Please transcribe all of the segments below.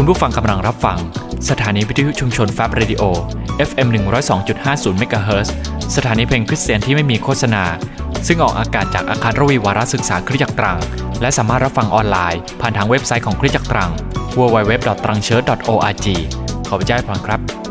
คุณผู้ฟังกำลังรับฟัง สถานีวิทยุชุมชน Fab Radio FM 102.50เมกะเฮิรตสถานีเพลงคริสเตียนที่ไม่มีโฆษณา ซึ่งออกอากาศจากอาคารรวีวารศึกษาคริสตจักรตรัง และสามารถรับฟังออนไลน์ผ่านทางเว็บไซต์ของคริสตจักรตรัง www.trangchurch.org ขอพระเจ้าให้พรครับ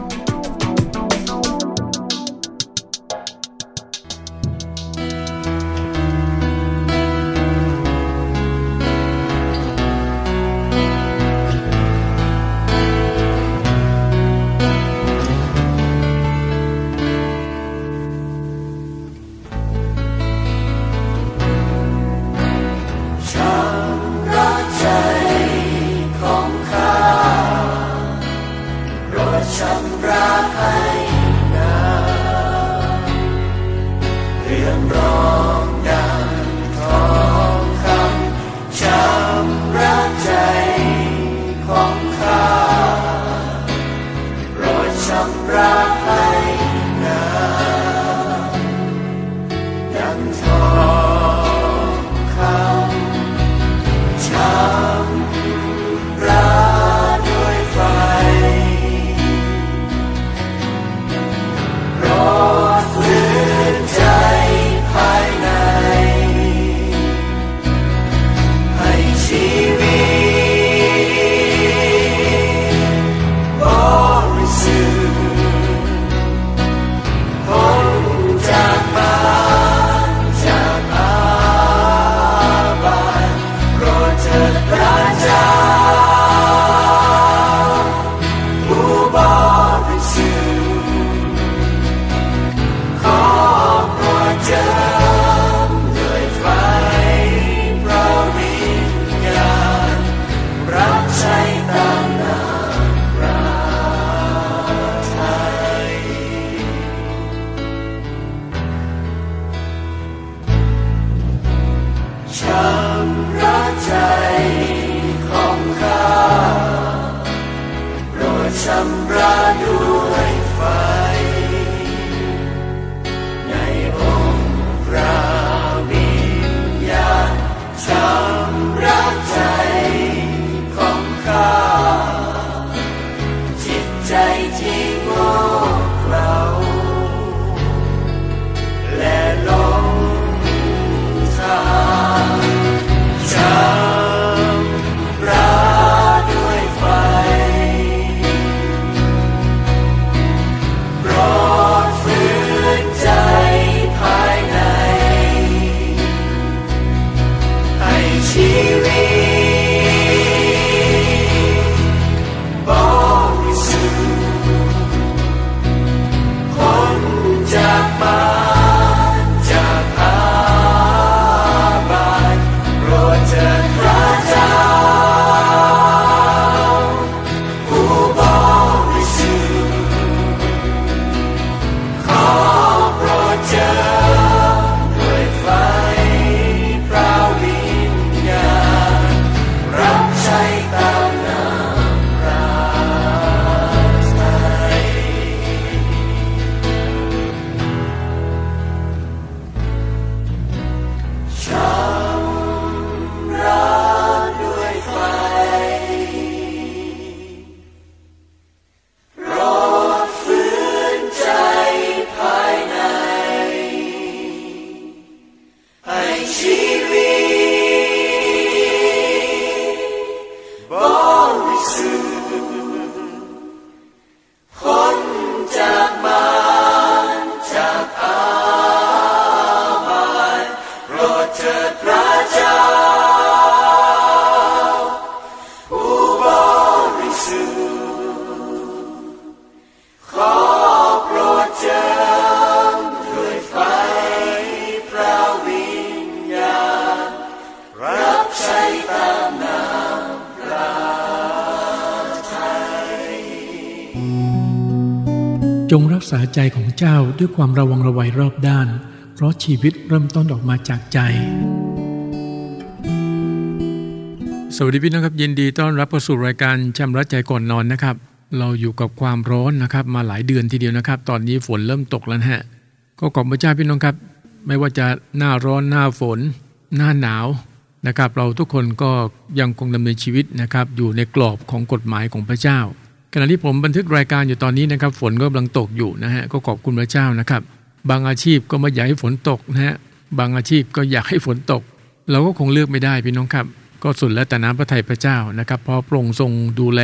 ความระวังระวัยรอบด้าน เพราะชีวิตเริ่มต้นออกมาจากใจ สวัสดีพี่น้องครับยินดีต้อนรับเข้าสู่รายการชำระใจก่อนนอนนะครับ เราอยู่กับความร้อนนะครับ มาหลายเดือนทีเดียวนะครับ ตอนนี้ฝนเริ่มตกแล้วฮะก็ขอบพระเจ้าพี่น้องครับ ไม่ว่าจะหน้าร้อนหน้าฝน หน้าหนาวนะครับ เราทุกคนก็ยังคงดำเนินชีวิตนะครับ อยู่ในกรอบของกฎหมายของพระเจ้า ณะที่ผมบันทึกรายการอยู่ตอนนี้นะครับ ฝนก็กำลังตกอยู่นะฮะก็ขอบคุณพระเจ้านะครับ บางอาชีพก็ไม่อยากให้ฝนตกนะฮะบางอาชีพก็อยากให้ฝนตก เราก็คงเลือกไม่ได้พี่น้องครับ ก็สุดแล้วแต่น้ำพระทัยพระเจ้านะครับ เพราะพระองค์ทรงดูแล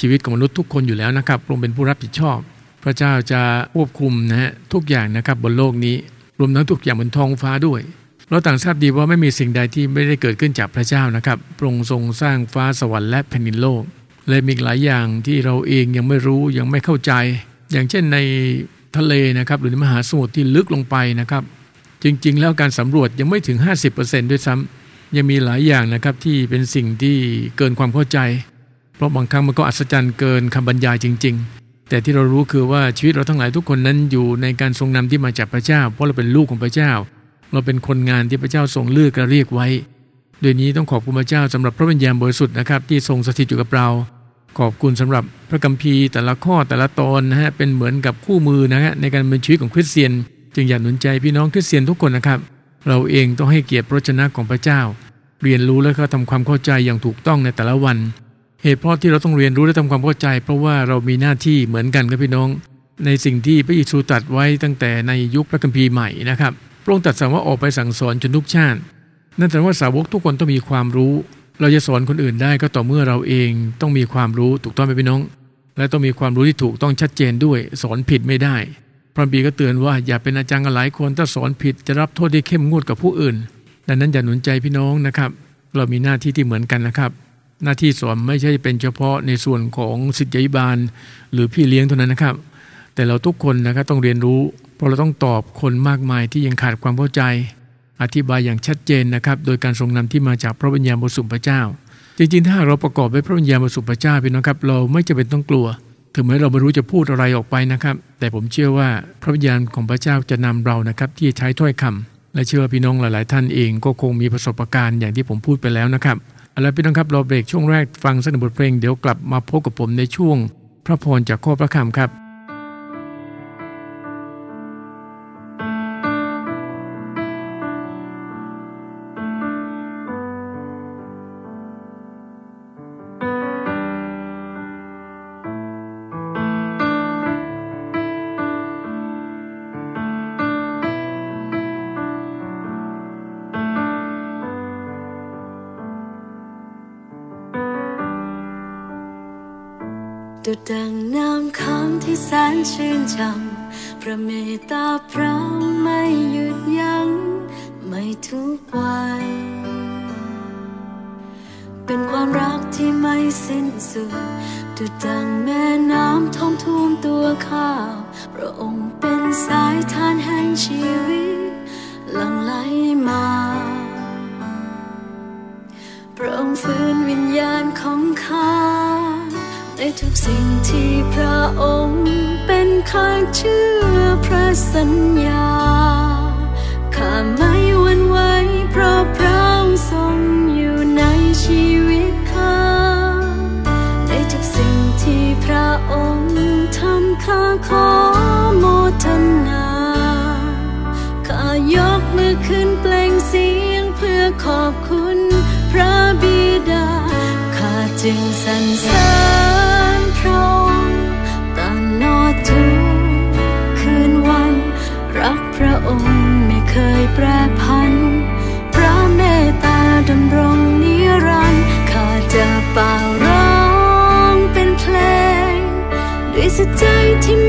ชีวิตของมนุษย์ทุกคนอยู่แล้วนะครับพระองค์เป็นผู้รับผิดชอบ พระเจ้าจะควบคุมนะฮะทุกอย่างนะครับบนโลกนี้ รวมทั้งทุกอย่างบนท้องฟ้าด้วยเราต่างทราบดีว่าไม่มีสิ่งใดที่ไม่ได้เกิดขึ้นจากพระเจ้านะครับพระองค์ทรงสร้างฟ้าสวรรค์และแผ่นดินโลก เลยมีหลายอย่างที่เราเองยังไม่รู้ยังไม่เข้าใจ อย่างเช่นในทะเลนะครับ หรือในมหาสมุทรที่ลึกลงไปนะครับ จริง ๆ แล้วการสำรวจยังไม่ถึง 50%ด้วยซ้ำยังมีหลายอย่างนะครับที่เป็นสิ่งที่เกินความเข้าใจ เพราะบางครั้งมันก็อัศจรรย์เกินคำบรรยายจริง ๆ แต่ที่เรารู้คือว่าชีวิตเราทั้งหลายทุกคนนั้นอยู่ในการทรงนำที่มาจากพระเจ้า เพราะเราเป็นลูกของพระเจ้า เราเป็นคนงานที่พระเจ้าทรงเลือกและเรียกไว้ โดยนี้ต้องขอบคุณพระเจ้าสำหรับพระวิญญาณบริสุทธิ์นะครับที่ทรงสถิตอยู่กับเรา ขอบคุณสำหรับพระคัมภีร์แต่ละข้อแต่ละตอนนะฮะเป็นเหมือนกับคู่มือนะฮะในการเป็นชีวิตของคริสเตียน จึงอยากหนุนใจพี่น้องคริสเตียนทุกคนนะครับ เราเองต้องให้เกียรติพระชนะของพระเจ้า เรียนรู้และก็ทำความเข้าใจอย่างถูกต้องในแต่ละวัน เหตุเพราะที่เราต้องเรียนรู้และทำความเข้าใจ เพราะว่าเรามีหน้าที่เหมือนกันครับพี่น้อง ในสิ่งที่พระเยซูตรัสไว้ตั้งแต่ในยุคพระคัมภีร์ใหม่นะครับพระองค์ตรัสสั่งว่าออกไปสั่งสอนจนทุกชาติ นั่นแปลว่าสาวกทุกคนต้องมีความรู้ เราจะสอนคนอื่นได้ก็ต่อเมื่อเราเองต้องมีความรู้ถูกต้องไหมพี่น้อง และต้องมีความรู้ที่ถูกต้องชัดเจนด้วย สอนผิดไม่ได้พระบีก็เตือนว่าอย่าเป็นอาจารย์กันหลายคนถ้าสอนผิดจะรับโทษที่เข้มงวดกับผู้อื่น ดังนั้นอย่าหนุนใจพี่น้องนะครับ เรามีหน้าที่ที่เหมือนกันนะครับ หน้าที่สอนไม่ใช่เป็นเฉพาะในส่วนของสิทธิบาล หรือพี่เลี้ยงเท่านั้นนะครับ แต่เราทุกคนนะครับต้องเรียนรู้ เพราะเราต้องตอบคนมากมายที่ยังขาดความเข้าใจ อธิบายอย่างชัดเจนนะครับ โดยการทรงนำที่มาจากพระวิญญาณบริสุทธิ์พระเจ้า จริงๆ ถ้าเราประกอบด้วยพระวิญญาณบริสุทธิ์พระเจ้าพี่น้องครับ เราไม่จำเป็นต้องกลัว ถึงแม้เราไม่รู้จะพูดอะไรออกไปนะครับ แต่ผมเชื่อว่าพระวิญญาณของพระเจ้าจะนำเรานะครับ ที่ใช้ถ้อยคำและเชื่อพี่น้องหลาย ๆ ท่านเองก็คงมีประสบการณ์อย่างที่ผมพูดไปแล้วนะครับเอาละพี่น้องครับเราเบรกช่วงแรกฟังสักบทเพลงเดี๋ยวกลับมาพบกับผมในช่วง พระพรจากข้อพระคำครับ ชื่นช่ำพระเมตตาพระไม่หยุดยัง้งไม่ทุกวันเป็นความรักที่ไม่สิ้นสุดดุดดังแม่น้ำท่อมท่วมตัวข้าพระองค์เป็นสายทานแห่งชีวิตหลั่งไหลมาพระองค์ฟื้นวิญญาณของข้าในทุกสิ่งที่พระองค์ ข้าเชื่อพระสัญญา ข้าไม่หวั่นไหวเพราะพระองค์ทรงอยู่ในชีวิตข้าในทุกสิ่งที่พระองค์ทำข้าขอโมทนา ข้ายกมือขึ้นเปล่งเสียงเพื่อขอบคุณพระบิดา ข้าจึงสรรเสริญ แปรพัน พระเมตตาดำรงนิรันดร์ข้าจะเป่าร้องเป็นเพลง ด้วยสัจใจที่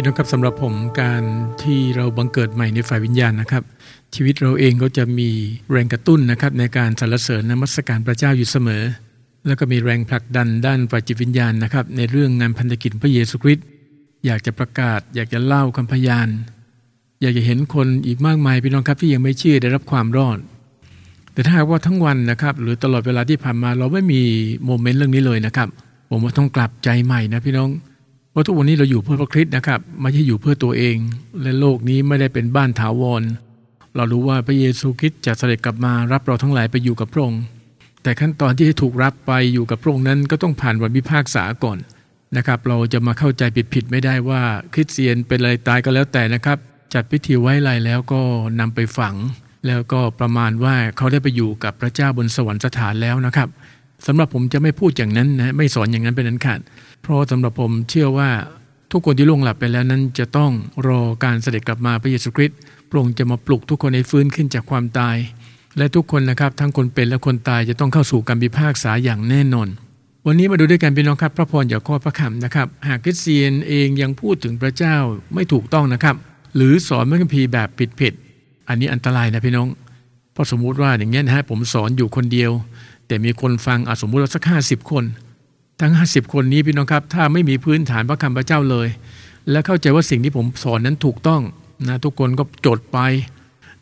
พี่น้องครับสำหรับผมการที่เราบังเกิดใหม่ในฝ่ายวิญญาณนะครับ ชีวิตเราเองก็จะมีแรงกระตุ้นนะครับในการสรรเสริญนมัสการพระเจ้าอยู่เสมอ แล้วก็มีแรงผลักดันด้านฝ่ายจิตวิญญาณนะครับ ในเรื่องงานพันธกิจพระเยซูคริสต์อยากจะประกาศ อยากจะเล่าคำพยาน อยากจะเห็นคนอีกมากมายพี่น้องครับที่ยังไม่เชื่อได้รับความรอด แต่ถ้าว่าทั้งวันนะครับ หรือตลอดเวลาที่ผ่านมาเราไม่มีโมเมนต์เรื่องนี้เลยนะครับ ผมว่าต้องกลับใจใหม่นะพี่น้อง เพราะทุกวันนี้เราอยู่เพื่อพระคริสต์นะครับไม่ใช่อยู่เพื่อตัวเอง และโลกนี้ไม่ได้เป็นบ้านถาวร เรารู้ว่าพระเยซูคริสต์จะเสด็จกลับมารับเราทั้งหลายไปอยู่กับพระองค์แต่ขั้นตอนที่ถูกรับไปอยู่กับพระองค์นั้นก็ต้องผ่านวันพิพากษาก่อนนะครับ เราจะมาเข้าใจผิดๆไม่ได้ว่าคริสเตียนเป็นอะไรตายก็แล้วแต่นะครับ จัดพิธีไว้ไรแล้วก็นำไปฝัง แล้วก็ประมาณว่าเขาได้ไปอยู่กับพระเจ้าบนสวรรคสถานแล้วนะครับสำหรับผมจะไม่พูดอย่างนั้นนะไม่สอนอย่างนั้นเป็นอันขาด เพราะสำหรับผมเชื่อว่าทุกคนที่ล่วงหลับไปแล้วนั้นจะต้องรอการเสด็จกลับมาพระเยซูคริสต์พระองค์จะมาปลุกทุกคนให้ฟื้นขึ้นจากความตาย และทุกคนนะครับทั้งคนเป็นและคนตายจะต้องเข้าสู่การพิพากษาอย่างแน่นอน วันนี้มาดูด้วยกันพี่น้องครับ พระพรจาข้อพระคำนะครับ หากคริสเตียนเองยังพูดถึงพระเจ้าไม่ถูกต้องนะครับ หรือสอนพระคัมภีร์แบบผิดๆอันนี้อันตรายนะพี่น้องเพราะสมมุติว่าอย่างเงี้นะฮะผมสอนอยู่คนเดียว แต่มีคนฟังอสมมุติว่าสักห้าสิบคน ทั้ง 50 คนนี้พี่น้องครับ ถ้าไม่มีพื้นฐานพระคำพระเจ้าเลย และเข้าใจว่าสิ่งที่ผมสอนนั้นถูกต้องนะทุกคนก็จดไป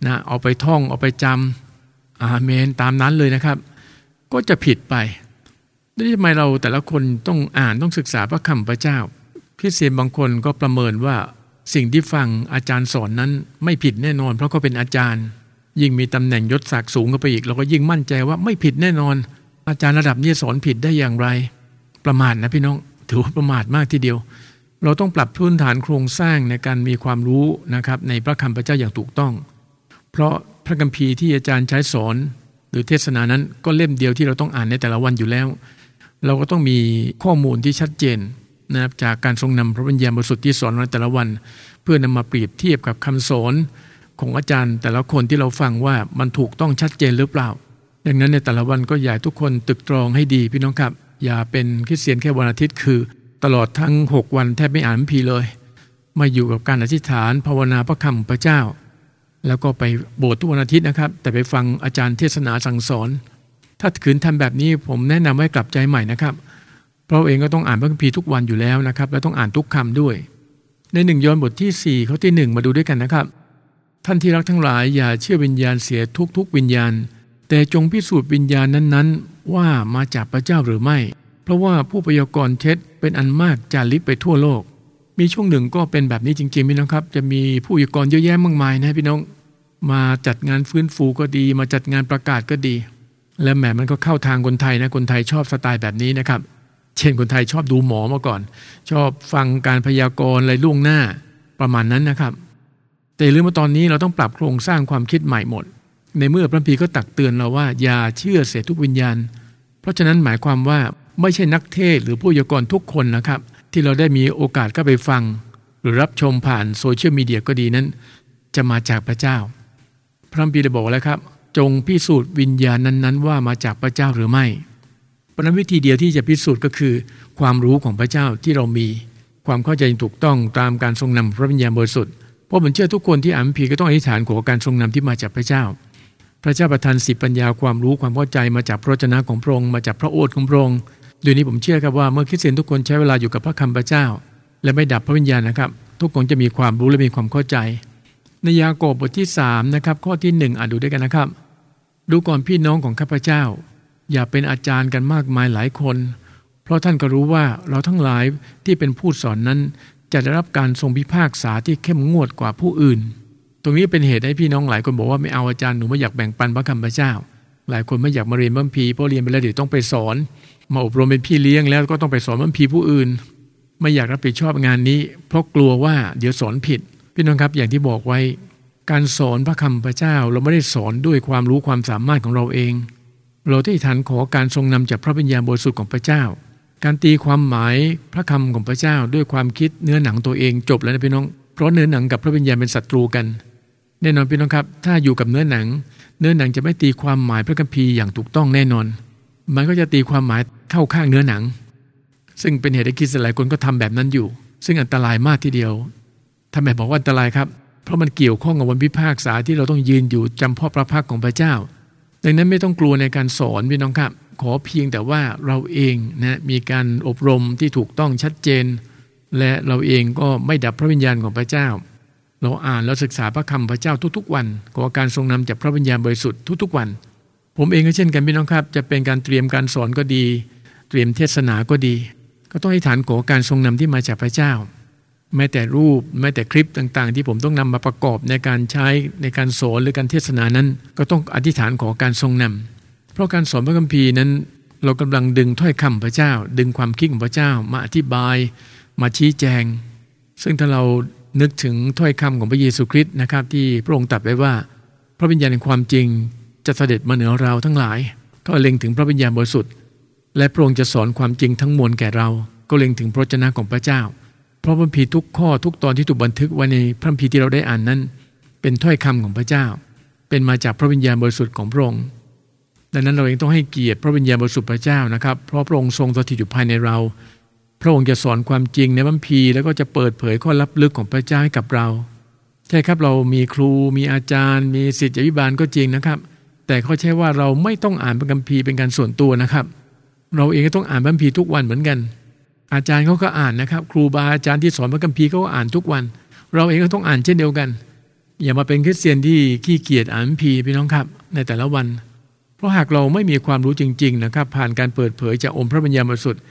นะเอาไปท่องเอาไปจำอาเมนตามนั้นเลยนะครับ ก็จะผิดไปนี่ทำไมเราแต่ละคนต้องอ่านต้องศึกษาพระคำพระเจ้าพี่เสียนบางคนก็ประเมินว่าสิ่งที่ฟังอาจารย์สอนนั้นไม่ผิดแน่นอน เพราะเขาเป็นอาจารย์ ยิ่งมีตำแหน่งยศศักดิ์สูงขึ้นไปอีก เราก็ยิ่งมั่นใจว่าไม่ผิดแน่นอน อาจารย์ระดับนี้สอนผิดได้อย่างไร ประมาทนะพี่น้องถือว่าประมาทมากทีเดียว เราต้องปรับพื้นฐานโครงสร้างในการมีความรู้นะครับในพระคำพระเจ้าอย่างถูกต้อง เพราะพระคัมภีร์ที่อาจารย์ใช้สอน หรือเทศนานั้นก็เล่มเดียวที่เราต้องอ่านในแต่ละวันอยู่แล้ว เราก็ต้องมีข้อมูลที่ชัดเจนนะครับจากการทรงนำพระวิญญาณบริสุทธิ์ที่สอนในแต่ละวัน เพื่อนำมาเปรียบเทียบกับคำสอนของอาจารย์ แต่ละคนที่เราฟังว่ามันถูกต้องชัดเจนหรือเปล่า ดังนั้นในแต่ละวันก็อยากทุกคนตึกตรองให้ดีพี่น้องครับ อย่าเป็นคริสเตียนแค่วันอาทิตย์คือ ตลอดทั้ง 6 วันแทบไม่อ่านพระพีเลย มาอยู่กับการอธิษฐานภาวนาพระคำพระเจ้า แล้วก็ไปโบสถ์ทุกวันอาทิตย์นะครับ แต่ไปฟังอาจารย์เทศนาสั่งสอน ถ้าขืนทำแบบนี้ผมแนะนำให้กลับใจใหม่นะครับ เพราะเองก็ต้องอ่านพระคัมภีร์ทุกวันอยู่แล้วนะครับ และต้องอ่านทุกคำด้วย ในหนึ่งยอห์นบทที่4ข้อที่ 1 มาดูด้วยกันนะครับ ท่านที่รักทั้งหลายอย่าเชื่อวิญญาณเสียทุกทุกๆวิญญาณ แต่จงพิสูจน์วิญญาณนั้นๆ ว่ามาจากพระเจ้าหรือไม่ เพราะว่าผู้พยากรณ์เท็จเป็นอันมากจาริกไปทั่วโลก มีช่วงหนึ่งก็เป็นแบบนี้จริงๆพี่น้องครับ จะมีผู้พยากรณ์เยอะแยะมากมายนะพี่น้อง มาจัดงานฟื้นฟูก็ดี มาจัดงานประกาศก็ดี และแหมมันก็เข้าทางคนไทยนะคนไทยชอบสไตล์แบบนี้นะครับ เช่นคนไทยชอบดูหมอมาก่อน ชอบฟังการพยากรณ์อะไรล่วงหน้าประมาณนั้นนะครับ แต่อย่าลืมว่าตอนนี้เราต้องปรับโครงสร้างความคิดใหม่หมด ในเมื่อพระพีก็ตักเตือนเราว่า อย่าเชื่อเสียทุกวิญญาณ เพราะฉะนั้นหมายความว่าไม่ใช่นักเทศหรือผู้ยากรทุกคนนะครับ ที่เราได้มีโอกาสก็ไปฟัง หรือรับชมผ่านโซเชียลมีเดียก็ดีนั้น จะมาจากพระเจ้า พระพีได้บอกแล้วครับ จงพิสูจน์วิญญาณนั้นๆ ว่ามาจากพระเจ้าหรือไม่เพราะฉะนั้นวิธีเดียวที่จะพิสูจน์ก็คือ ความรู้ของพระเจ้าที่เรามี ความเข้าใจถูกต้องตามการทรงนำพระวิญญาณบริสุทธิ์เพราะผมเชื่อทุกคนที่อ่านพีก็ต้องอธิษฐานขอการทรงนำที่มาจากพระเจ้า พระเจ้าประทานสิปัญญาความรู้ความเข้าใจมาจากพระชนะของพระองค์มาจากพระโอษฐ์ของพระองค์โดยนี้ผมเชื่อครับว่าเมื่อคริสเตียนทุกคนใช้เวลาอยู่กับพระคำพระเจ้า และไม่ดับพระวิญญาณนะครับ ทุกคนจะมีความรู้และมีความเข้าใจ ในยากบบทที่3นะครับข้อที่ 1อ่านดูด้วยกันนะครับ ดูก่อนพี่น้องของข้าพเจ้า อย่าเป็นอาจารย์กันมากมายหลายคน เพราะท่านก็รู้ว่าเราทั้งหลายที่เป็นผู้สอนนั้น จะได้รับการทรงพิพากษาที่เข้มงวดกว่าผู้อื่น รงนี้เป็นเหตุให้พี่น้องหลายคนบอกว่าไม่เอาอาจารย์หนูไม่อยากแบ่งปันพระคำพระเจ้า หลายคนไม่อยากมาเรียนบัมพีเพราะเรียนไปแล้วเดี๋ยวต้องไปสอน มาอบรมเป็นพี่เลี้ยงแล้วก็ต้องไปสอนบัมพีผู้อื่น ไม่อยากรับผิดชอบงานนี้ เพราะกลัวว่าเดี๋ยวสอนผิด พี่น้องครับอย่างที่บอกไว้ การสอนพระคำพระเจ้าเราไม่ได้สอนด้วยความรู้ความสามารถของเราเอง เราที่ฐานขอการทรงนำจากพระวิญญาณบริสุทธิ์ของพระเจ้า การตีความหมายพระคำของพระเจ้าด้วยความคิดเนื้อหนังตัวเองจบแล้วนะพี่น้อง เพราะเนื้อหนังกับพระวิญญาณเป็นศัตรูกัน แน่นอนพี่น้องครับ ถ้าอยู่กับเนื้อหนัง เนื้อหนังจะไม่ตีความหมายพระคัมภีร์อย่างถูกต้องแน่นอน มันก็จะตีความหมายเข้าข้างเนื้อหนัง ซึ่งเป็นเหตุให้คริสเตียนหลายคนก็ทำแบบนั้นอยู่ ซึ่งอันตรายมากทีเดียวทำไมบอกว่าอันตรายครับ เพราะมันเกี่ยวข้องกับวันพิพากษาที่เราต้องยืนอยู่จำพ่อพระพักของพระเจ้า ดังนั้นไม่ต้องกลัวในการสอนพี่น้องครับ ขอเพียงแต่ว่าเราเองนะมีการอบรมที่ถูกต้องชัดเจน และเราเองก็ไม่ดับพระวิญญาณของพระเจ้า เราอ่านแล้วศึกษาพระคำพระเจ้าทุกๆ วันขอการทรงนำจากพระวิญญาณบริสุทธิ์ทุกๆ วัน ผมเองก็เช่นกันพี่น้องครับ จะเป็นการเตรียมการสอนก็ดี เตรียมเทศนาก็ดี ก็ต้องให้ฐานขอการทรงนำที่มาจากพระเจ้า แม้แต่รูปแม้แต่คลิปต่างๆ ที่ผมต้องนำมาประกอบในการใช้ในการสอนหรือการเทศนานั้น ก็ต้องอธิษฐานขอการทรงนำเพราะการสอนพระคัมภีร์นั้น เรากำลังดึงถ้อยคำพระเจ้า ดึงความคิดของพระเจ้า มาอธิบาย มาชี้แจง ซึ่งถ้าเรา นึกถึงถ้อยคำของพระเยซูคริสต์นะครับ ที่พระองค์ตรัสไว้ว่า พระวิญญาณแห่งความจริงจะเสด็จมาเหนือเราทั้งหลาย ก็เล็งถึงพระวิญญาณบริสุทธิ์และพระองค์จะสอนความจริงทั้งมวลแก่เรา ก็เล็งถึงพระเจนะของพระเจ้า เพราะพระคัมภีทุกข้อทุกตอนที่ถูกบันทึกไว้ในพระคัมภีที่เราได้อ่านนั้น เป็นถ้อยคำของพระเจ้า เป็นมาจากพระวิญญาณบริสุทธิ์ของพระองค์ดังนั้นเราเองต้องให้เกียรติพระวิญญาณบริสุทธิ์พระเจ้านะครับ เพราะพระองค์ทรงสถิตอยู่ภายในเรา พระองค์จะสอนความจริงในพระคัมภีแล้วก็จะเปิดเผยข้อลับลึกของพระเจ้าให้กับเรา ใช่ครับเรามีครูมีอาจารย์ มีศิษยาภิบาลก็จริงนะครับ แต่เขาใช้ว่าเราไม่ต้องอ่านพระคัมภีร์เป็นการส่วนตัวนะครับ เราเองก็ต้องอ่านพระคัมภีร์ทุกวันเหมือนกัน อาจารย์เขาก็อ่านนะครับ ครูบาอาจารย์ที่สอนพระคัมภีร์เขาก็อ่านทุกวัน เราเองก็ต้องอ่านเช่นเดียวกัน อย่ามาเป็นคริสเตียนที่ขี้เกียจอ่านพระคัมภีร์พี่น้องครับ ในแต่ละวัน เพราะหากเราไม่มีความรู้จริง ๆนะครับ ผ่านการเปิดเผยจากองค์พระบัญญาบริสุทธิ์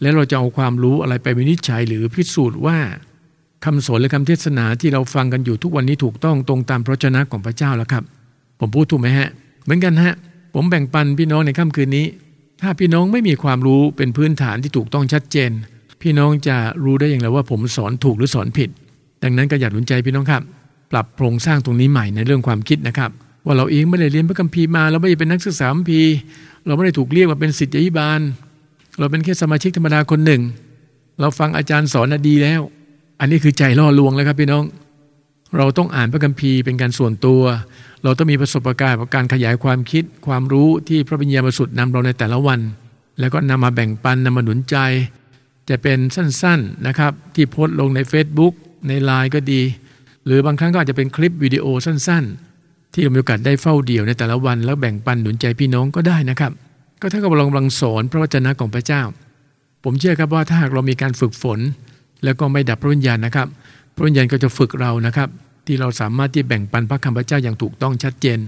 และเราจะเอาความรู้อะไรไปวินิจฉัยหรือพิสูจน์ว่าคำสอนและคำเทศนาที่เราฟังกันอยู่ทุกวันนี้ถูกต้องตรงตามพระชนะของพระเจ้าแล้วครับ ผมพูดถูกไหมฮะ เหมือนกันฮะ ผมแบ่งปันพี่น้องในค่ำคืนนี้ ถ้าพี่น้องไม่มีความรู้เป็นพื้นฐานที่ถูกต้องชัดเจน พี่น้องจะรู้ได้อย่างไรว่าผมสอนถูกหรือสอนผิด ดังนั้นก็อยากหนุนใจพี่น้องครับ ปรับโครงสร้างตรงนี้ใหม่ในเรื่องความคิดนะครับ ว่าเราเองไม่ได้เรียนพระคัมภีร์มาเราไม่ได้เป็นนักศึกษาคัมภีร์เราไม่ได้ถูกเรียกว่าเป็นศิษยิบาล เราเป็นแค่สมาชิกธรรมดาคนหนึ่ง เราฟังอาจารย์สอนน่ะดีแล้ว อันนี้คือใจล่อลวงแล้วครับพี่น้อง เราต้องอ่านพระคัมภีร์เป็นการส่วนตัว เราต้องมีประสบการณ์กับการขยายความคิดความรู้ที่พระวิญญาณบริสุทธิ์นำเราในแต่ละวัน แล้วก็นำมาแบ่งปันนำมาหนุนใจ จะเป็นสั้นๆนะครับ ที่โพสต์ลงใน Facebook ในไลน์ก็ดี หรือบางครั้งก็อาจจะเป็นคลิปวิดีโอสั้น ๆ ที่เรามีโอกาสได้เฝ้าเดี่ยวในแต่ละวัน แล้วแบ่งปันหนุนใจพี่น้องก็ได้นะครับ ก็เท่ากับเรากำลังสอนพระวจนะของพระเจ้า ผมเชื่อครับว่าถ้าหากเรามีการฝึกฝน แล้วก็ไม่ดับพระวิญญาณนะครับ พระวิญญาณก็จะฝึกเรานะครับ ที่เราสามารถที่แบ่งปันพระคำพระเจ้าอย่างถูกต้องชัดเจน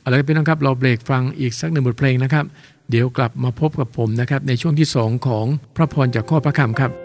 เอาละครับพี่น้องครับเราเบรกฟังอีกสักหนึ่งบทเพลงนะครับ เดี๋ยวกลับมาพบกับผมนะครับในช่วงที่สองของพระพรจากข้อพระคำครับ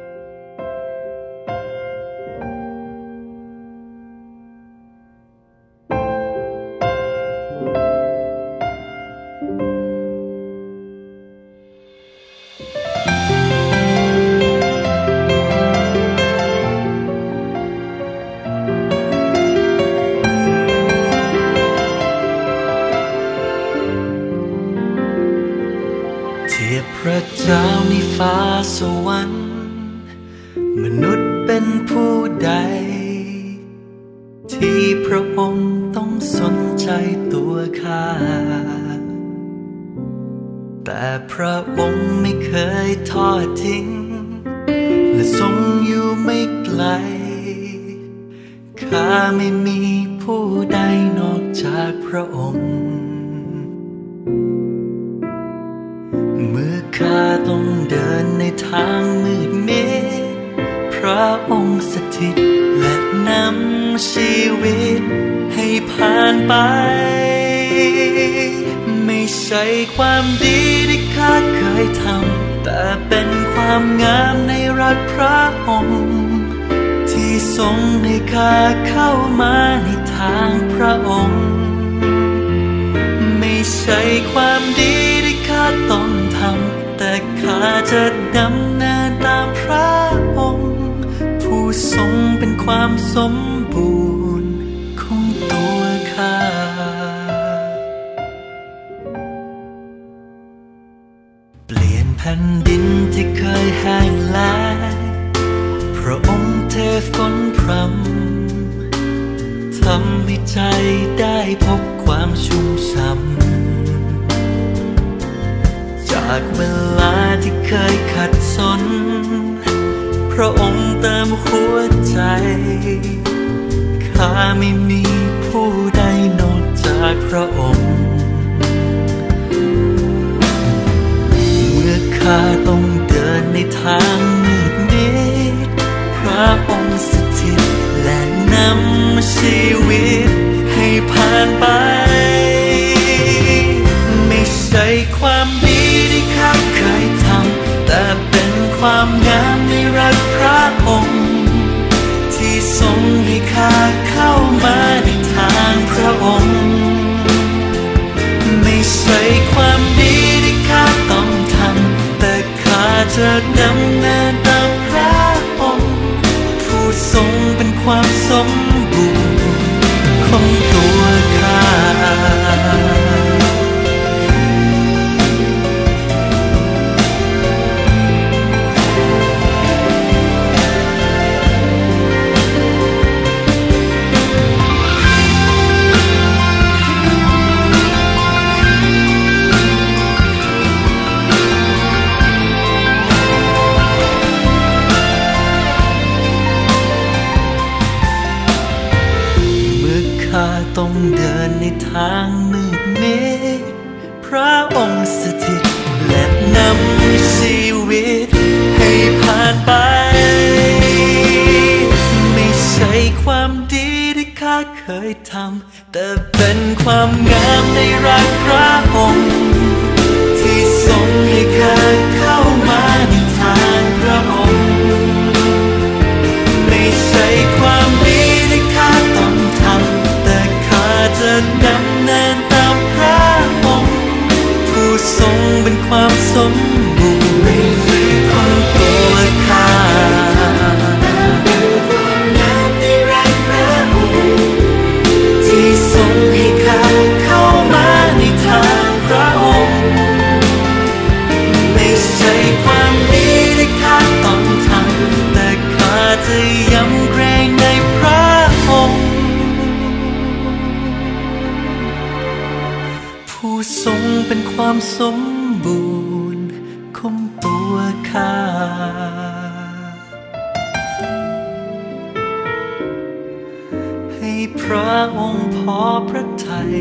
ไม่ใช่ความดีที่ข้าเคยทำ แต่เป็นความงามในรักพระองค์ ที่ทรงให้ข้าเข้ามาในทางพระองค์ ไม่ใช่ความดีที่ข้าต้องทำ แต่ข้าจะดำเนินตามพระองค์ ผู้ทรงเป็นความสม ข้าไม่มีผู้ใดนอกจากพระองค์ เมื่อข้าต้องเดินในทางมืดมิดพระองค์สถิตและนำชีวิตให้ผ่านไป ให้ข้าเข้ามาในทางพระองค์ ไม่ใช่ความดีที่ข้าต้องทำแต่ข้าจะดำเนิน เป็นความสมบูรณ์ของตัวข้าให้พระองค์พอพระทัย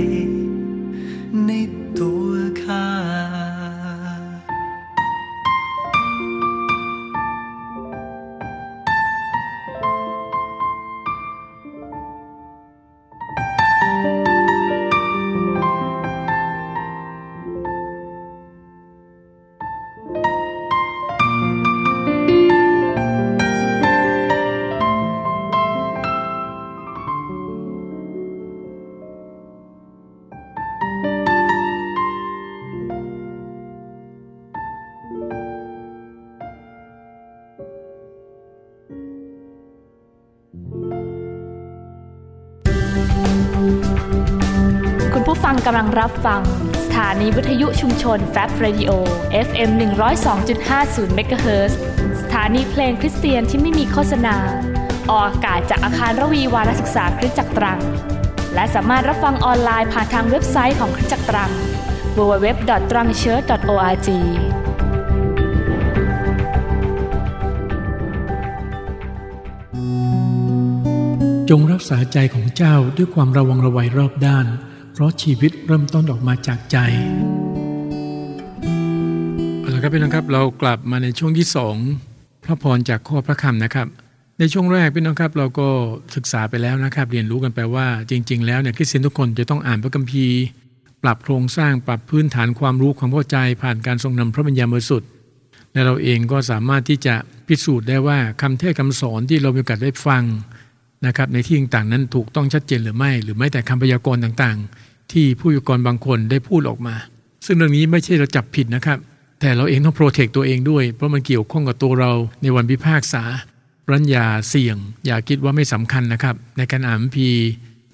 นีวิทยุชุมชน Fab Radio FM 102.50เมกะเฮิรตซ์สถานีเพลงคริสเตียนที่ไม่มีโฆษณา ออกอากาศจากอาคารระวีวารศึกษาคริสตจักรตรัง และสามารถรับฟังออนไลน์ผ่านทางเว็บไซต์ของคริสตจักรตรัง www.trangchurch.org จงรักษาใจของเจ้าด้วยความระวังระไวรอบด้าน เพราะชีวิตเริ่มต้นออกมาจากใจเอาละครับพี่น้องครับเรากลับมาในช่วงที่สองพระพรจากข้อพระคำนะครับ ในช่วงแรกพี่น้องครับ เราก็ศึกษาไปแล้วนะครับ เรียนรู้กันไปว่าจริง ๆ แล้วเนี่ยคริสเตียนทุกคนจะต้องอ่านพระคัมภีร์ ปรับโครงสร้างปรับพื้นฐานความรู้ความเข้าใจ ผ่านการทรงนำพระบัญญัติบริสุทธิ์และเราเองก็สามารถที่จะพิสูจน์ได้ว่าคำเทศคำสอนที่เรามีโอกาสได้ฟังนะครับในที่ต่างๆนั้นถูกต้องชัดเจนหรือไม่ หรือไม่แต่คำพยากรณ์ต่างๆ ที่ผู้ยากรบางคนได้พูดออกมา ซึ่งเรื่องนี้ไม่ใช่เราจับผิดนะครับ แต่เราเองต้องโปรเทคตัวเองด้วย เพราะมันเกี่ยวข้องกับตัวเราในวันพิพากษารัญญาเสี่ยง อย่าคิดว่าไม่สำคัญนะครับ ในการอ่านพี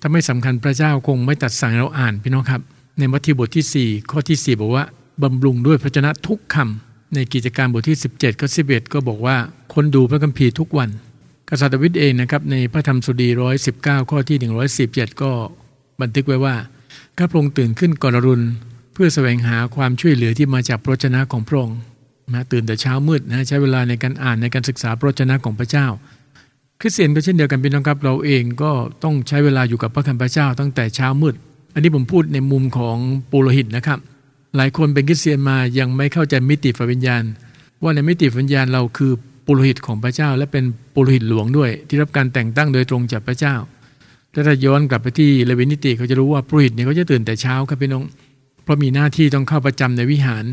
ถ้าไม่สำคัญพระเจ้าคงไม่ตัดสั่งเราอ่านพี่น้องครับ ในมัทธิวบทที่ 4 ข้อที่ 4 บอกว่าบำรุงด้วยพระชนะทุกคำในกิจการบทที่ 17ข้อ11 ก็บอกว่าคนดูพระคัมภีร์ทุกวัน กษัตริย์ดาวิดเองนะครับในพระธรรมสุดีร้อยสิบเก้าข้อที่ 117 ก็บันทึกไว้ว่า ข้าพระองค์ตื่นขึ้นก่อนรุณเพื่อแสวงหาความช่วยเหลือที่มาจากพระชนะของพระองค์นะตื่นแต่เช้ามืดนะใช้เวลาในการอ่านในการศึกษาพระชนะของพระเจ้า คริสเตียนก็เช่นเดียวกันพี่น้องครับเราเองก็ต้องใช้เวลาอยู่กับพระคัมภีร์พระเจ้าตั้งแต่เช้ามืด อันนี้ผมพูดในมุมของปุโรหิตนะครับ หลายคนเป็นคริสเตียนมายังไม่เข้าใจมิติฝ่ายวิญญาณ ว่าในมิติวิญญาณเราคือปุโรหิตของพระเจ้า และเป็นปุโรหิตหลวงด้วย ที่รับการแต่งตั้งโดยตรงจากพระเจ้า ถ้าย้อนกลับไปที่เลวินิติเขาจะรู้ว่าปุโรหิตเนี่ยเขาจะตื่นแต่เช้าครับพี่น้องเพราะมีหน้าที่ต้องเข้าประจำในวิหาร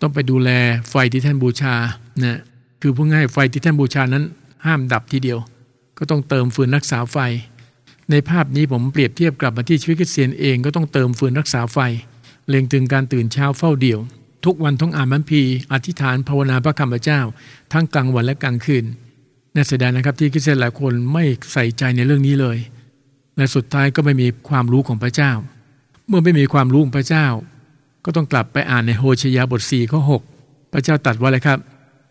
ต้องไปดูแลไฟที่ท่านบูชานะคือพูดง่ายไฟที่ท่านบูชานั้น ห้ามดับทีเดียว ก็ต้องเติมฟืนรักษาไฟ ในภาพนี้ผมเปรียบเทียบกลับมาที่ชีวิตคริสเตียนเองก็ต้องเติมฟืนรักษาไฟเล็งถึงการตื่นเช้าเฝ้าเดี่ยว ทุกวันต้องอ่านบัมพีอธิษฐานภาวนาพระคำพระเจ้า ทั้งกลางวันและกลางคืนน่าเสียดายนะครับที่คริสเตียนหลายคนไม่ใส่ใจในเรื่องนี้เลย และสุดท้ายก็ไม่มีความรู้ของพระเจ้า เมื่อไม่มีความรู้ของพระเจ้า ก็ต้องกลับไปอ่านในโฮชยาบท4ข้อ6พระเจ้าตรัสว่าอะไรครับ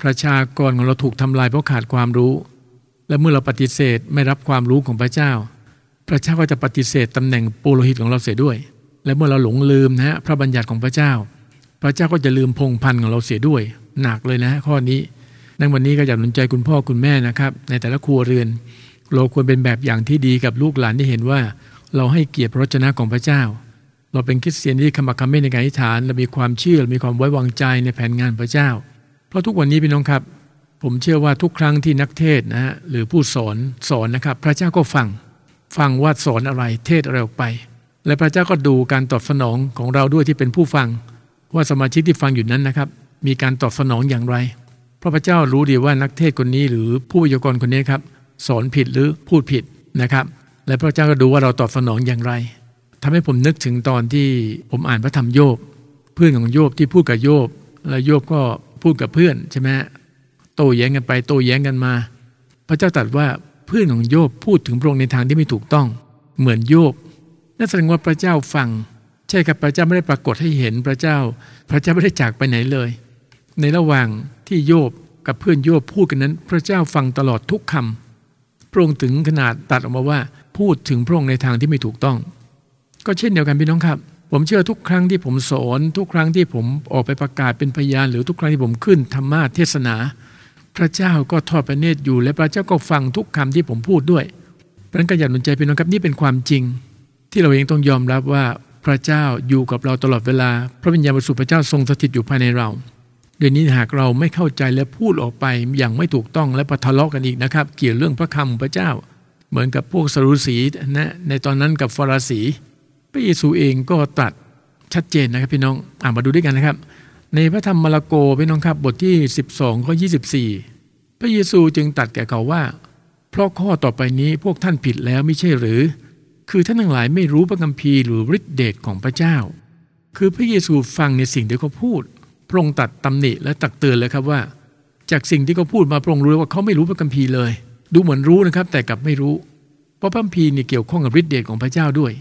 ประชากรของเราถูกทำลายเพราะขาดความรู้ และเมื่อเราปฏิเสธไม่รับความรู้ของพระเจ้า พระเจ้าก็จะปฏิเสธตำแหน่งปุโรหิตของเราเสียด้วย และเมื่อเราหลงลืมนะฮะพระบัญญัติของพระเจ้า พระเจ้าก็จะลืมพงพันธ์ของเราเสียด้วย หนักเลยนะข้อนี้ในวันนี้ก็อยากหนุนใจคุณพ่อคุณแม่นะครับ ในแต่ละครัวเรือน เราควรเป็นแบบอย่างที่ดีกับลูกหลานที่เห็นว่า เราให้เกียรติพระชนะของพระเจ้า เราเป็นคริสเตียนที่ขมักขม้นในการอธิษฐานเรามีความเชื่อมีความไว้วางใจในแผนงานพระเจ้า เพราะทุกวันนี้พี่น้องครับ ผมเชื่อว่าทุกครั้งที่นักเทศนะฮะหรือผู้สอนสอนนะครับ พระเจ้าก็ฟังฟังว่าสอนอะไรเทศอะไรออกไป และพระเจ้าก็ดูการตอบสนองของเราด้วยที่เป็นผู้ฟัง ว่าสมาชิกที่ฟังอยู่นั้นนะครับ มีการตอบสนองอย่างไร เพราะพระเจ้ารู้ดีว่านักเทศคนนี้หรือผู้วิทยากรคนนี้ครับ สอนผิดหรือพูดผิดนะครับ และพระเจ้าก็ดูว่าเราตอบสนองอย่างไรทำให้ผมนึกถึงตอนที่ผมอ่านพระธรรมโยบ เพื่อนของโยบที่พูดกับโยบ แล้วโยบก็พูดกับเพื่อนใช่ไหมโต้แย้งกันไปโต้แย้งกันมา พระเจ้าตรัสว่าเพื่อนของโยบพูดถึงพระองค์ในทางที่ไม่ถูกต้อง เหมือนโยบนั่นแสดงว่าพระเจ้าฟัง ใช่ครับพระเจ้าไม่ได้ปรากฏให้เห็นพระเจ้า พระเจ้าไม่ได้จากไปไหนเลย ในระหว่างที่โยบกับเพื่อนโยบพูดกันนั้น พระเจ้าฟังตลอดทุกคำพ ระองค์ถึงขนาดตัดออกมาว่า พูดถึงพระองค์ในทางที่ไม่ถูกต้อง ก็เช่นเดียวกันพี่น้องครับ ผมเชื่อทุกครั้งที่ผมสอน ทุกครั้งที่ผมออกไปประกาศเป็นพยาน หรือทุกครั้งที่ผมขึ้นธรรมาเทศนา พระเจ้าก็ทอดพระเนตรอยู่ และพระเจ้าก็ฟังทุกคำที่ผมพูดด้วยเพราะนั้นก็อยาหนุนใจพี่น้องครับนี่เป็นความจริง ที่เราเองต้องยอมรับว่าพระเจ้าอยู่กับเราตลอดเวลา พระวิญญาณบริสุทธิ์พระเจ้าทรงสถิตอยู่ภายในเรา เดี๋ยวนี้หากเราไม่เข้าใจและพูดออกไปอย่างไม่ถูกต้องและปะทะเลาะกันอีกนะครับ เกี่ยวเรื่องพระคำพระเจ้า เหมือนกับพวกสรุสีนะในตอนนั้นกับฟาราสีพระเยซูเองก็ตรัสชัดเจนนะครับพี่น้องอ่านมาดูด้วยกันนะครับ ในพระธรรมมาระโกพี่น้องครับบทที่ 12ข้อ24 พระเยซูจึงตรัสแก่เขาว่า เพราะข้อต่อไปนี้พวกท่านผิดแล้วไม่ใช่หรือ คือท่านทั้งหลายไม่รู้พระคัมภีร์หรือฤทธิเดชของพระเจ้า คือพระเยซูฟังในสิ่งที่เขาพูด พระองค์ตัดตำหนิและตักเตือนเลยครับว่า จากสิ่งที่เขาพูดมาพระองค์รู้ว่าเขาไม่รู้พระคัมภีร์เลย ดูเหมือนรู้นะครับ แต่กลับไม่รู้ เพราะพระคัมภีร์นี่เกี่ยวข้องกับฤทธิเดชของพระเจ้าด้วย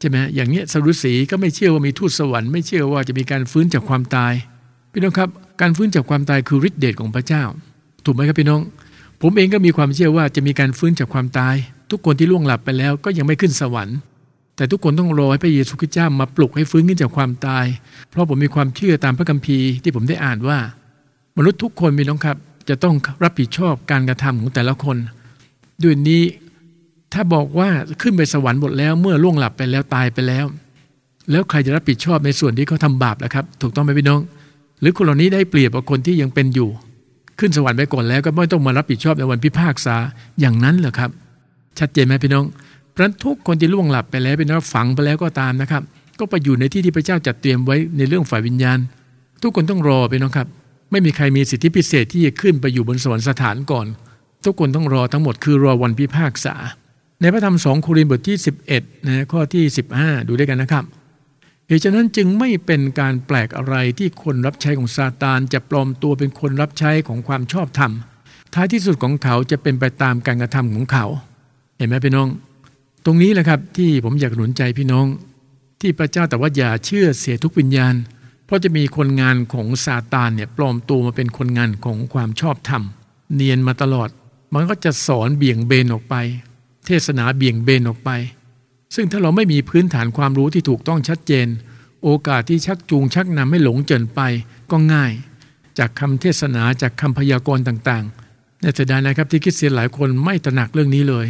ใช่ไหมอย่างเนี้ยสรุสีก็ไม่เชื่อว่ามีทูตสวรรค์ไม่เชื่อว่าจะมีการฟื้นจากความตาย พี่น้องครับ การฟื้นจากความตายคือฤทธิเดชของพระเจ้า ถูกไหมครับพี่น้อง ผมเองก็มีความเชื่อว่าจะมีการฟื้นจากความตาย ทุกคนที่ล่วงหลับไปแล้วก็ยังไม่ขึ้นสวรรค์ แต่ทุกคนต้องรอให้พระเยซูคริสต์เจ้ามาปลุกให้ฟื้นขึ้นจากความตาย เพราะผมมีความเชื่อตามพระคัมภีร์ที่ผมได้อ่านว่า มนุษย์ทุกคนมีน้องครับ จะต้องรับผิดชอบการกระทำของแต่ละคน ด้วยนี้ถ้าบอกว่าขึ้นไปสวรรค์หมดแล้วเมื่อล่วงหลับไปแล้วตายไปแล้ว แล้วใครจะรับผิดชอบในส่วนที่เขาทาบาปล่ะครับ ถูกต้องไหมพี่น้อง หรือคนเหล่านี้ได้เปรียบกับคนที่ยังเป็นอยู่ ขึ้นสวรรค์ไปก่อนแล้วก็ไม่ต้องมารับผิดชอบในวันพิพากษาอย่างนั้นเหรอครับ ชัดเจนไหมพี่น้อง เพราะทุกคนที่ล่วงหลับไปแล้วเป็นว่าฝังไปแล้วก็ตามนะครับ ก็ไปอยู่ในที่ที่พระเจ้าจัดเตรียมไว้ในเรื่องฝ่ายวิญญาณ ทุกคนต้องรอไปน้องครับ ไม่มีใครมีสิทธิพิเศษที่จะขึ้นไปอยู่บนสวรรค์สถานก่อน ทุกคนต้องรอทั้งหมดคือรอวันพิพากษา ในพระธรรมสองโครินธ์บทที่ 11นะข้อที่ 15 ดูด้วยกันนะครับเหตุฉะนั้นจึงไม่เป็นการแปลกอะไรที่คนรับใช้ของซาตาน จะปลอมตัวเป็นคนรับใช้ของความชอบธรรม ท้ายที่สุดของเขาจะเป็นไปตามการกระทำของเขา เห็นไหมพี่น้อง ตรงนี้แหละครับที่ผมอยากหนุนใจพี่น้อง ที่พระเจ้าแต่ว่าอย่าเชื่อเสียทุกวิญญาณ เพราะจะมีคนงานของซาตานเนี่ยปลอมตัวมาเป็นคนงานของความชอบธรรม เนียนมาตลอด มันก็จะสอนเบี่ยงเบนออกไป เทศนาเบี่ยงเบนออกไป ซึ่งถ้าเราไม่มีพื้นฐานความรู้ที่ถูกต้องชัดเจน โอกาสที่ชักจูงชักนำให้หลงเจินไปก็ง่าย จากคำเทศนาจากคำพยากรณ์ต่างๆในเสียดายนะครับที่คริสเตียหลายคนไม่ตระหนักเรื่องนี้เลย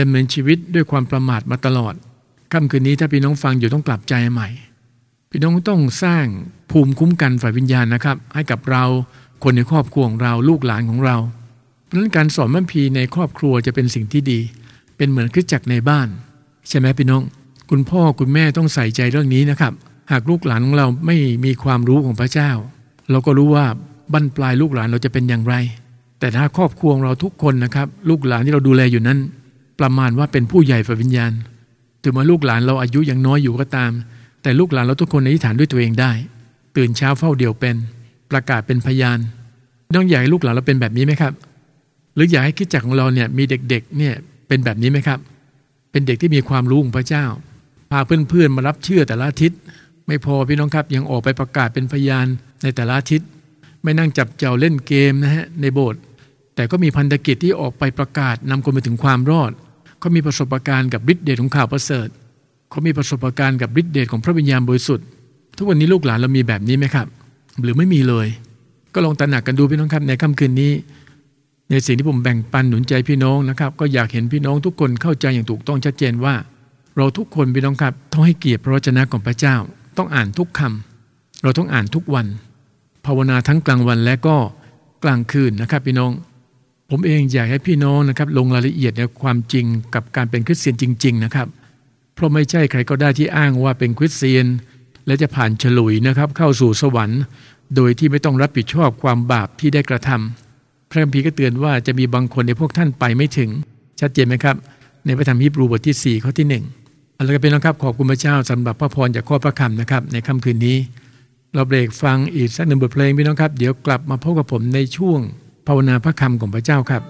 ดำเนินชีวิตด้วยความประมาทมาตลอดค่ำคืนนี้ถ้าพี่น้องฟังอยู่ต้องกลับใจใหม่ พี่น้องต้องสร้างภูมิคุ้มกันฝ่ายวิญญาณนะครับ ให้กับเราคนในครอบครัวของเราลูกหลานของเราเพราะนั้นการสอนมัมพีในครอบครัวจะเป็นสิ่งที่ดี เป็นเหมือนคริสจักรในบ้าน ใช่ไหมพี่น้อง คุณพ่อคุณแม่ต้องใส่ใจเรื่องนี้นะครับ หากลูกหลานของเราไม่มีความรู้ของพระเจ้า เราก็รู้ว่าบั้นปลายลูกหลานเราจะเป็นอย่างไร แต่ถ้าครอบครัวเราทุกคนนะครับ ลูกหลานที่เราดูแลอยู่นั้น ประมาณว่าเป็นผู้ใหญ่ฝ่ายวิญญาณ ถึงแม้ลูกหลานเราอายุยังน้อยอยู่ก็ตาม แต่ลูกหลานเราทุกคนในที่ฐานด้วยตัวเองได้ ตื่นเช้าเฝ้าเดียวเป็น ประกาศเป็นพยานน้องอยากให้ลูกหลานเราเป็นแบบนี้ไหมครับ หรืออยากให้คิดจักของเราเนี่ยมีเด็กๆเนี่ยเป็นแบบนี้ไหมครับ เป็นเด็กที่มีความรู้ของพระเจ้า พาเพื่อนๆมารับเชื่อแต่ละอาทิตย์ ไม่พอพี่น้องครับยังออกไปประกาศเป็นพยานในแต่ละอาทิตย์ ไม่นั่งจับเจ้าเล่นเกมนะฮะในโบสถ์แต่ก็มีพันธกิจที่ออกไปประกาศนำคนไปถึงความรอด เขามีประสบการณ์กับฤทธิเดชของข่าวประเสริฐเขามีประสบการณ์กับฤทธิเดชของพระวิญญาณบริสุทธิ์ ทุกวันนี้ลูกหลานเรามีแบบนี้ไหมครับ หรือไม่มีเลย ก็ลองตระหนักกันดูพี่น้องครับในค่ำคืนนี้ ในสิ่งที่ผมแบ่งปันหนุนใจพี่น้องนะครับ ก็อยากเห็นพี่น้องทุกคนเข้าใจอย่างถูกต้องชัดเจนว่า เราทุกคนพี่น้องครับต้องให้เกียรติพระวจนะของพระเจ้า ต้องอ่านทุกคำเราต้องอ่านทุกวัน ภาวนาทั้งกลางวันและก็กลางคืนนะครับพี่น้อง ผมเองอยากให้พี่น้องนะครับลงรายละเอียดในความจริงกับการเป็นคริสเตียนจริง ๆ นะครับ เพราะไม่ใช่ใครก็ได้ที่อ้างว่าเป็นคริสเตียน และจะผ่านฉลุยนะครับเข้าสู่สวรรค์ โดยที่ไม่ต้องรับผิดชอบความบาปที่ได้กระทำพระคัมภีร์ก็เตือนว่าจะมีบางคนในพวกท่านไปไม่ถึง ชัดเจนไหมครับ ในพระธรรมฮีบรูบทที่4ข้อที่1เอาละครับเป็นน้องครับขอบคุณพระเจ้าสำหรับพระพรจากข้อพระคำนะครับในค่ำคืนนี้ เราเบรกฟังอีกสักหนึ่งบทเพลงพี่น้องครับ เดี๋ยวกลับมาพบกับผมในช่วง ภาวนาพระคำของพระเจ้าครับ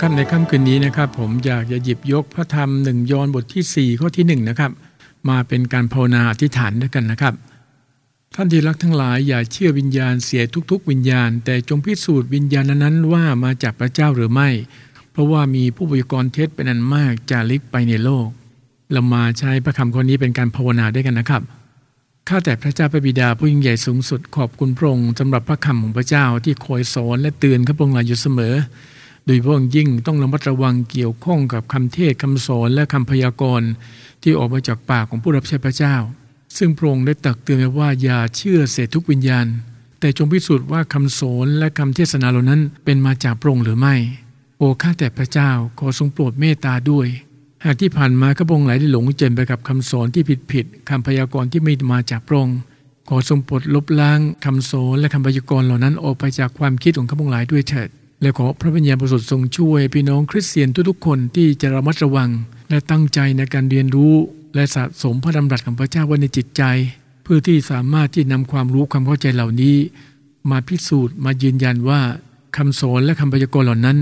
ครับในค่ำคืนนี้นะครับ ผมอยากจะหยิบยกพระธรรมหนึ่งยอห์นบทที่ 4 ข้อที่ 1 นะครับ มาเป็นการภาวนาอธิษฐานด้วยกันนะครับ ท่านที่รักทั้งหลายอย่าเชื่อวิญญาณเสียทุก ๆ วิญญาณ แต่จงพิสูจน์วิญญาณนั้นว่ามาจากพระเจ้าหรือไม่ เพราะว่ามีผู้บริกรเท็จเป็นอันมากจาริกไปในโลก เรามาใช้พระคำข้อนี้เป็นการภาวนาด้วยกันนะครับข้าแต่พระเจ้าพระบิดาผู้ยิ่งใหญ่สูงสุดขอบคุณพระองค์สำหรับพระคำของพระเจ้าที่คอยสอนและเตือนข้าพระองค์อยู่เสมอ ดยเฉพาะยิ่งต้องระมัดระวังเกี่ยวข้องกับคำเทศคำสอนและคำพยากรณ์ที่ออกมาจากปากของผู้รับใช้พระเจ้า ซึ่งพระองค์ได้ตักเตือนไว้ว่าอย่าเชื่อเสทุกวิญญาณ แต่จงพิสูจน์ว่าคำสอนและคำเทศนาเหล่านั้นเป็นมาจากพระองค์หรือไม่ โอ้ข้าแต่พระเจ้าขอทรงโปรดเมตตาด้วย หากที่ผ่านมาข้าพงหลายได้หลงเจนไปกับคำสอนที่ผิดผิดคำพยากรณ์ที่ไม่มาจากพระองค์ขอทรงโปลดลบล้างคำสอนและคำพยากรณ์เหล่านั้นออกไปจากความคิดของข้าพงหลายด้วยเถิด และขอพระวิญญาณบริสุทธิ์ทรงช่วย พี่น้องคริสเตียนทุกๆคนที่จะระมัดระวัง และตั้งใจในการเรียนรู้และสะสมพระดำรัสของพระเจ้าไว้ในจิตใจ เพื่อที่สามารถที่นำความรู้ความเข้าใจเหล่านี้ มาพิสูจน์มายืนยันว่าคำสอนและคำพยากรณ์เหล่านั้น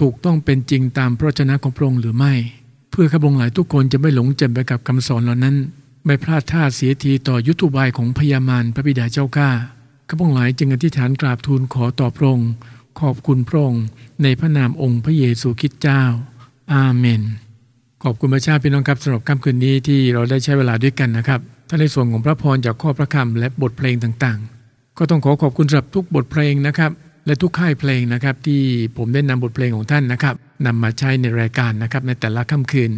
ถูกต้องเป็นจริงตามพระชนะของพระองค์หรือไม่ เพื่อข้าพงหลายทุกคนจะไม่หลงจำไปกับคำสอนเหล่านั้น ไม่พลาดท่าเสียทีต่อยุทธบายของพญามารพระบิดาเจ้าข้าข้าพงหลายจึงอธิษฐานกราบทูลขอต่อพระองค์ ขอบคุณพระองค์ในพระนามองค์พระเยซูคริสต์เจ้า อาเมน ขอบคุณพระเจ้าพี่น้องครับสำหรับค่ำคืนนี้ที่เราได้ใช้เวลาด้วยกันนะครับถ้าในส่วนของพระพรจากข้อพระคำและบทเพลงต่างๆ ก็ต้องขอขอบคุณสำหรับทุกบทเพลงนะครับ และทุกค่ายเพลงนะครับ ที่ผมได้นำบทเพลงของท่านนะครับนำมาใช้ในรายการนะครับในแต่ละค่ำคืน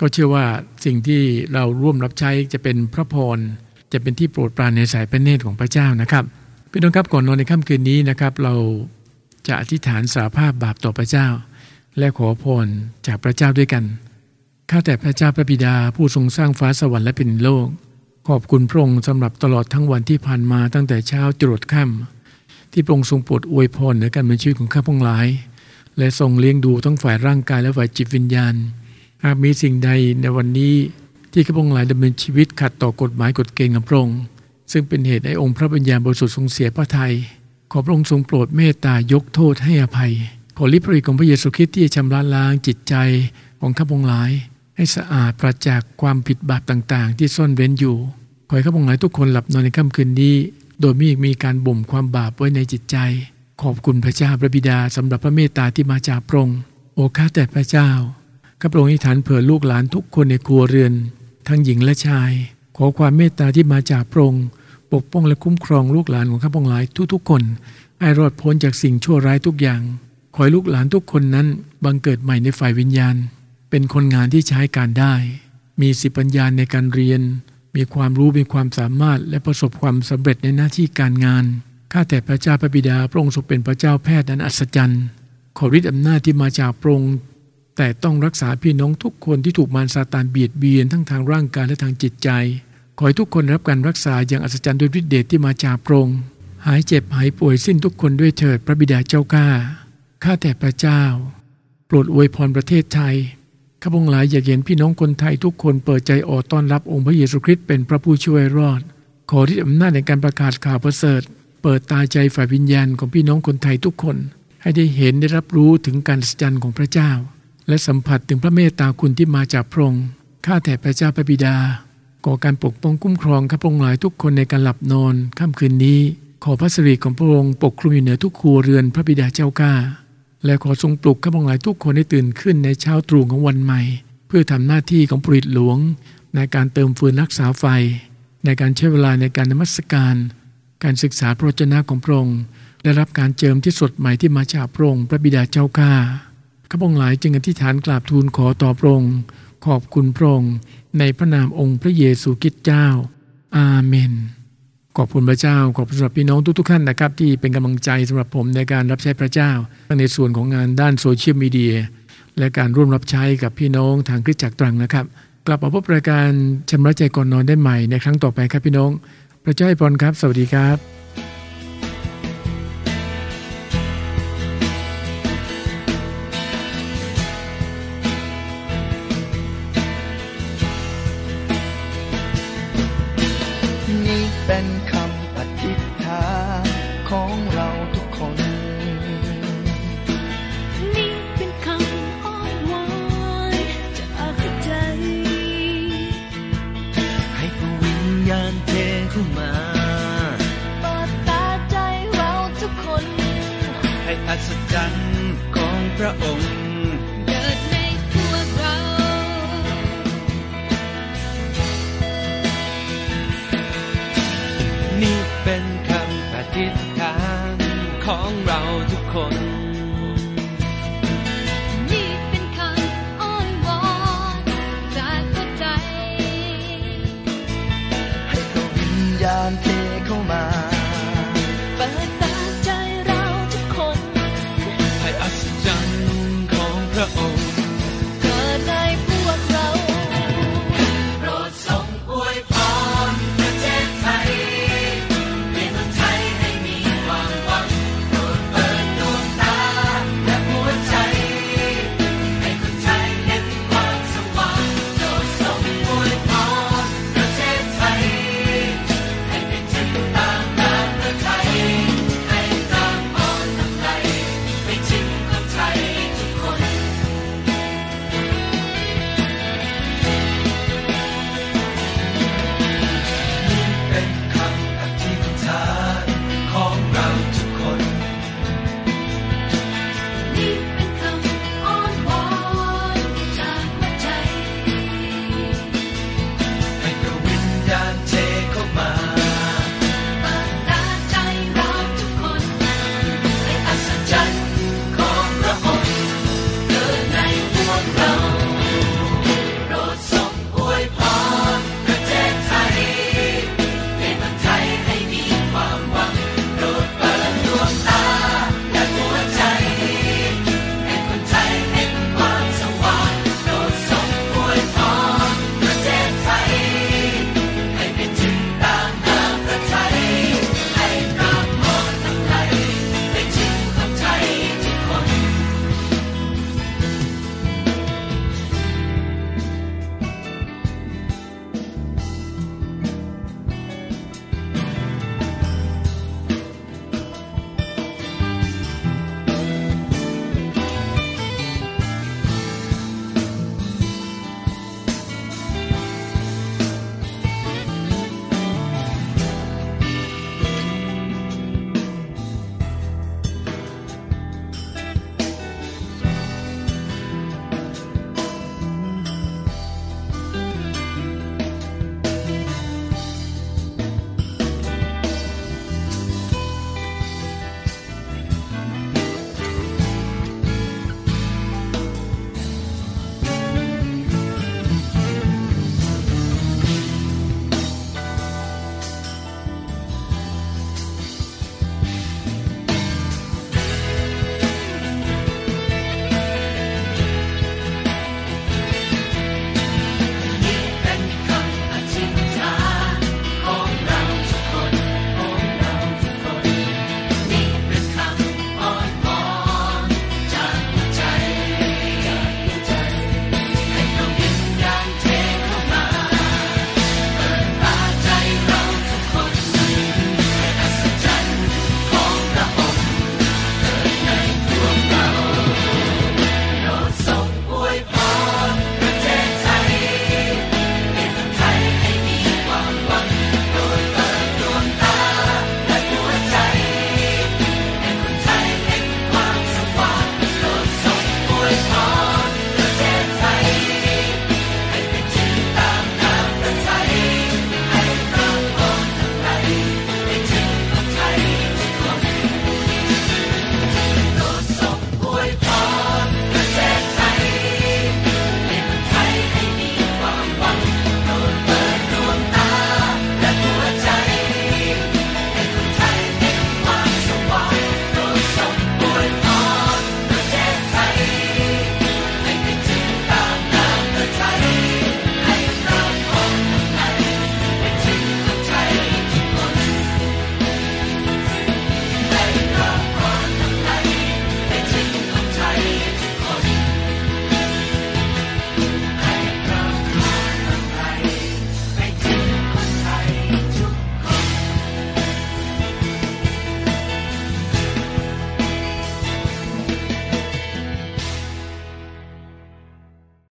ก็เชื่อว่าสิ่งที่เราร่วมรับใช้จะเป็นพระพรจะเป็นที่โปรดปรานในสายพระเนตรของพระเจ้านะครับพี่น้องครับก่อนนอนในค่ำคืนนี้นะครับ เรา จะอธิษฐานสาภาพบาปต่อพระเจ้า และขอพรจากพระเจ้าด้วยกัน ข้าแต่พระเจ้าพระบิดาผู้ทรงสร้างฟ้าสวรรค์และเป็นโลก ขอบคุณพระองค์สำหรับตลอดทั้งวันที่ผ่านมาตั้งแต่เช้าจรดค่ำที่พระองค์ทรงโปรดอวยพรในการเป็นชีวิตของข้าพงหลาย และทรงเลี้ยงดูทั้งฝ่ายร่างกายและฝ่ายจิตวิญญาณ หากมีสิ่งใดในวันนี้ที่ข้าพงหลายดำเนินชีวิตขัดต่อกฎหมายกฎเกณฑ์ของพระองค์ซึ่งเป็นเหตุให้องค์พระปัญญาบริสุทธิ์ทรงเสียพระทยัย ขอพระองค์ทรงโปรดเมตตายกโทษให้อภัย ขอฤทธิ์พระฤทธิ์ของพระเยซูคริสต์ที่จะชำระล้างจิตใจของข้าพงหลาย ให้สะอาดปราศจากความผิดบาปต่างๆ ที่ซ่อนเร้นอยู่ ขอให้ข้าพงหลายทุกคนหลับนอนในค่ำคืนนี้ โดยมีมีการบ่มความบาปไว้ในจิตใจ ขอบคุณพระเจ้าพระบิดาสำหรับพระเมตตาที่มาจากพระองค์โอข้าแต่พระเจ้าข้าพระองค์อธิษฐานเผื่อลูกหลานทุกคนในครัวเรือน ทั้งหญิงและชาย ขอความเมตตาที่มาจากพระองค์ ปกป้องและคุ้มครองลูกหลานของข้าพงหลายทุกๆคน ให้รอดพ้นจากสิ่งชั่วร้ายทุกอย่าง ขอให้ลูกหลานทุกคนนั้นบังเกิดใหม่ในฝ่ายวิญญาณ เป็นคนงานที่ใช้การได้ มีสิปัญญาในการเรียน มีความรู้มีความสามารถ และประสบความสำเร็จในหน้าที่การงานข้าแต่พระเจ้าพระบิดาพระองค์ทรงเป็นพระเจ้าแพทย์นั้นอัศจรรย์ ขอฤทธิ์อำนาจที่มาจากพระองค์แต่ต้องรักษาพี่น้องทุกคนที่ถูกมารซาตานเบียดเบียนทั้งทางร่างกายและทางจิตใจ ขอให้ทุกคนรับการรักษาอย่างอัศจรรย์ด้วยฤทธิเดชที่มาจากพระองค์หายเจ็บหายป่วยสิ้นทุกคนด้วยเถิดพระบิดาเจ้าข้า ข้าแต่พระเจ้า โปรดอวยพรประเทศไทย ข้าพงหลายอยากเห็นพี่น้องคนไทยทุกคนเปิดใจออกต้อนรับองค์พระเยซูคริสต์เป็นพระผู้ช่วยรอด ขอที่อำนาจในการประกาศข่าวประเสริฐ เปิดตาใจฝ่ายวิญญาณของพี่น้องคนไทยทุกคน ให้ได้เห็นได้รับรู้ถึงการสัจจ์ของพระเจ้า และสัมผัสถึงพระเมตตาคุณที่มาจากพระองค์ ข้าแต่พระเจ้าพระบิดา ขอการปกป้องคุ้มครองข้าพองหลายทุกคนในการหลับนอนค่ำคืนนี้ ขอพระสิริของพระองค์ปกคลุมอยู่เหนือทุกครัวเรือนพระบิดาเจ้าข้าและขอทรงปลุกข้าพองหลายทุกคนให้ตื่นขึ้นในเช้าตรู่ของวันใหม่ เพื่อทำหน้าที่ของปริตหลวง ในการเติมฟืนรักษาไฟ ในการใช้เวลาในการนมัสการ การศึกษาพระเจ้าของพระองค์ได้รับการเจิมที่สดใหม่ที่มาจากพระองค์พระบิดาเจ้าข้าข้าพระองค์ทั้งหลายจึงอธิษฐานกราบทูลขอต่อพระองค์ขอบคุณพระองค์ ในพระนามองค์พระเยซูคริสต์เจ้า อาเมน ขอบคุณพระเจ้า ขอบคุณสำหรับพี่น้องทุกๆท่านนะครับ ที่เป็นกำลังใจสำหรับผมในการรับใช้พระเจ้าทั้งในส่วนของงานด้านโซเชียลมีเดียและการร่วมรับใช้กับพี่น้องทางคริสตจักรตรังนะครับ กลับมาพบรายการชำระใจก่อนนอนได้ใหม่ในครั้งต่อไปครับพี่น้อง พระเจ้าให้พรครับ สวัสดีครับ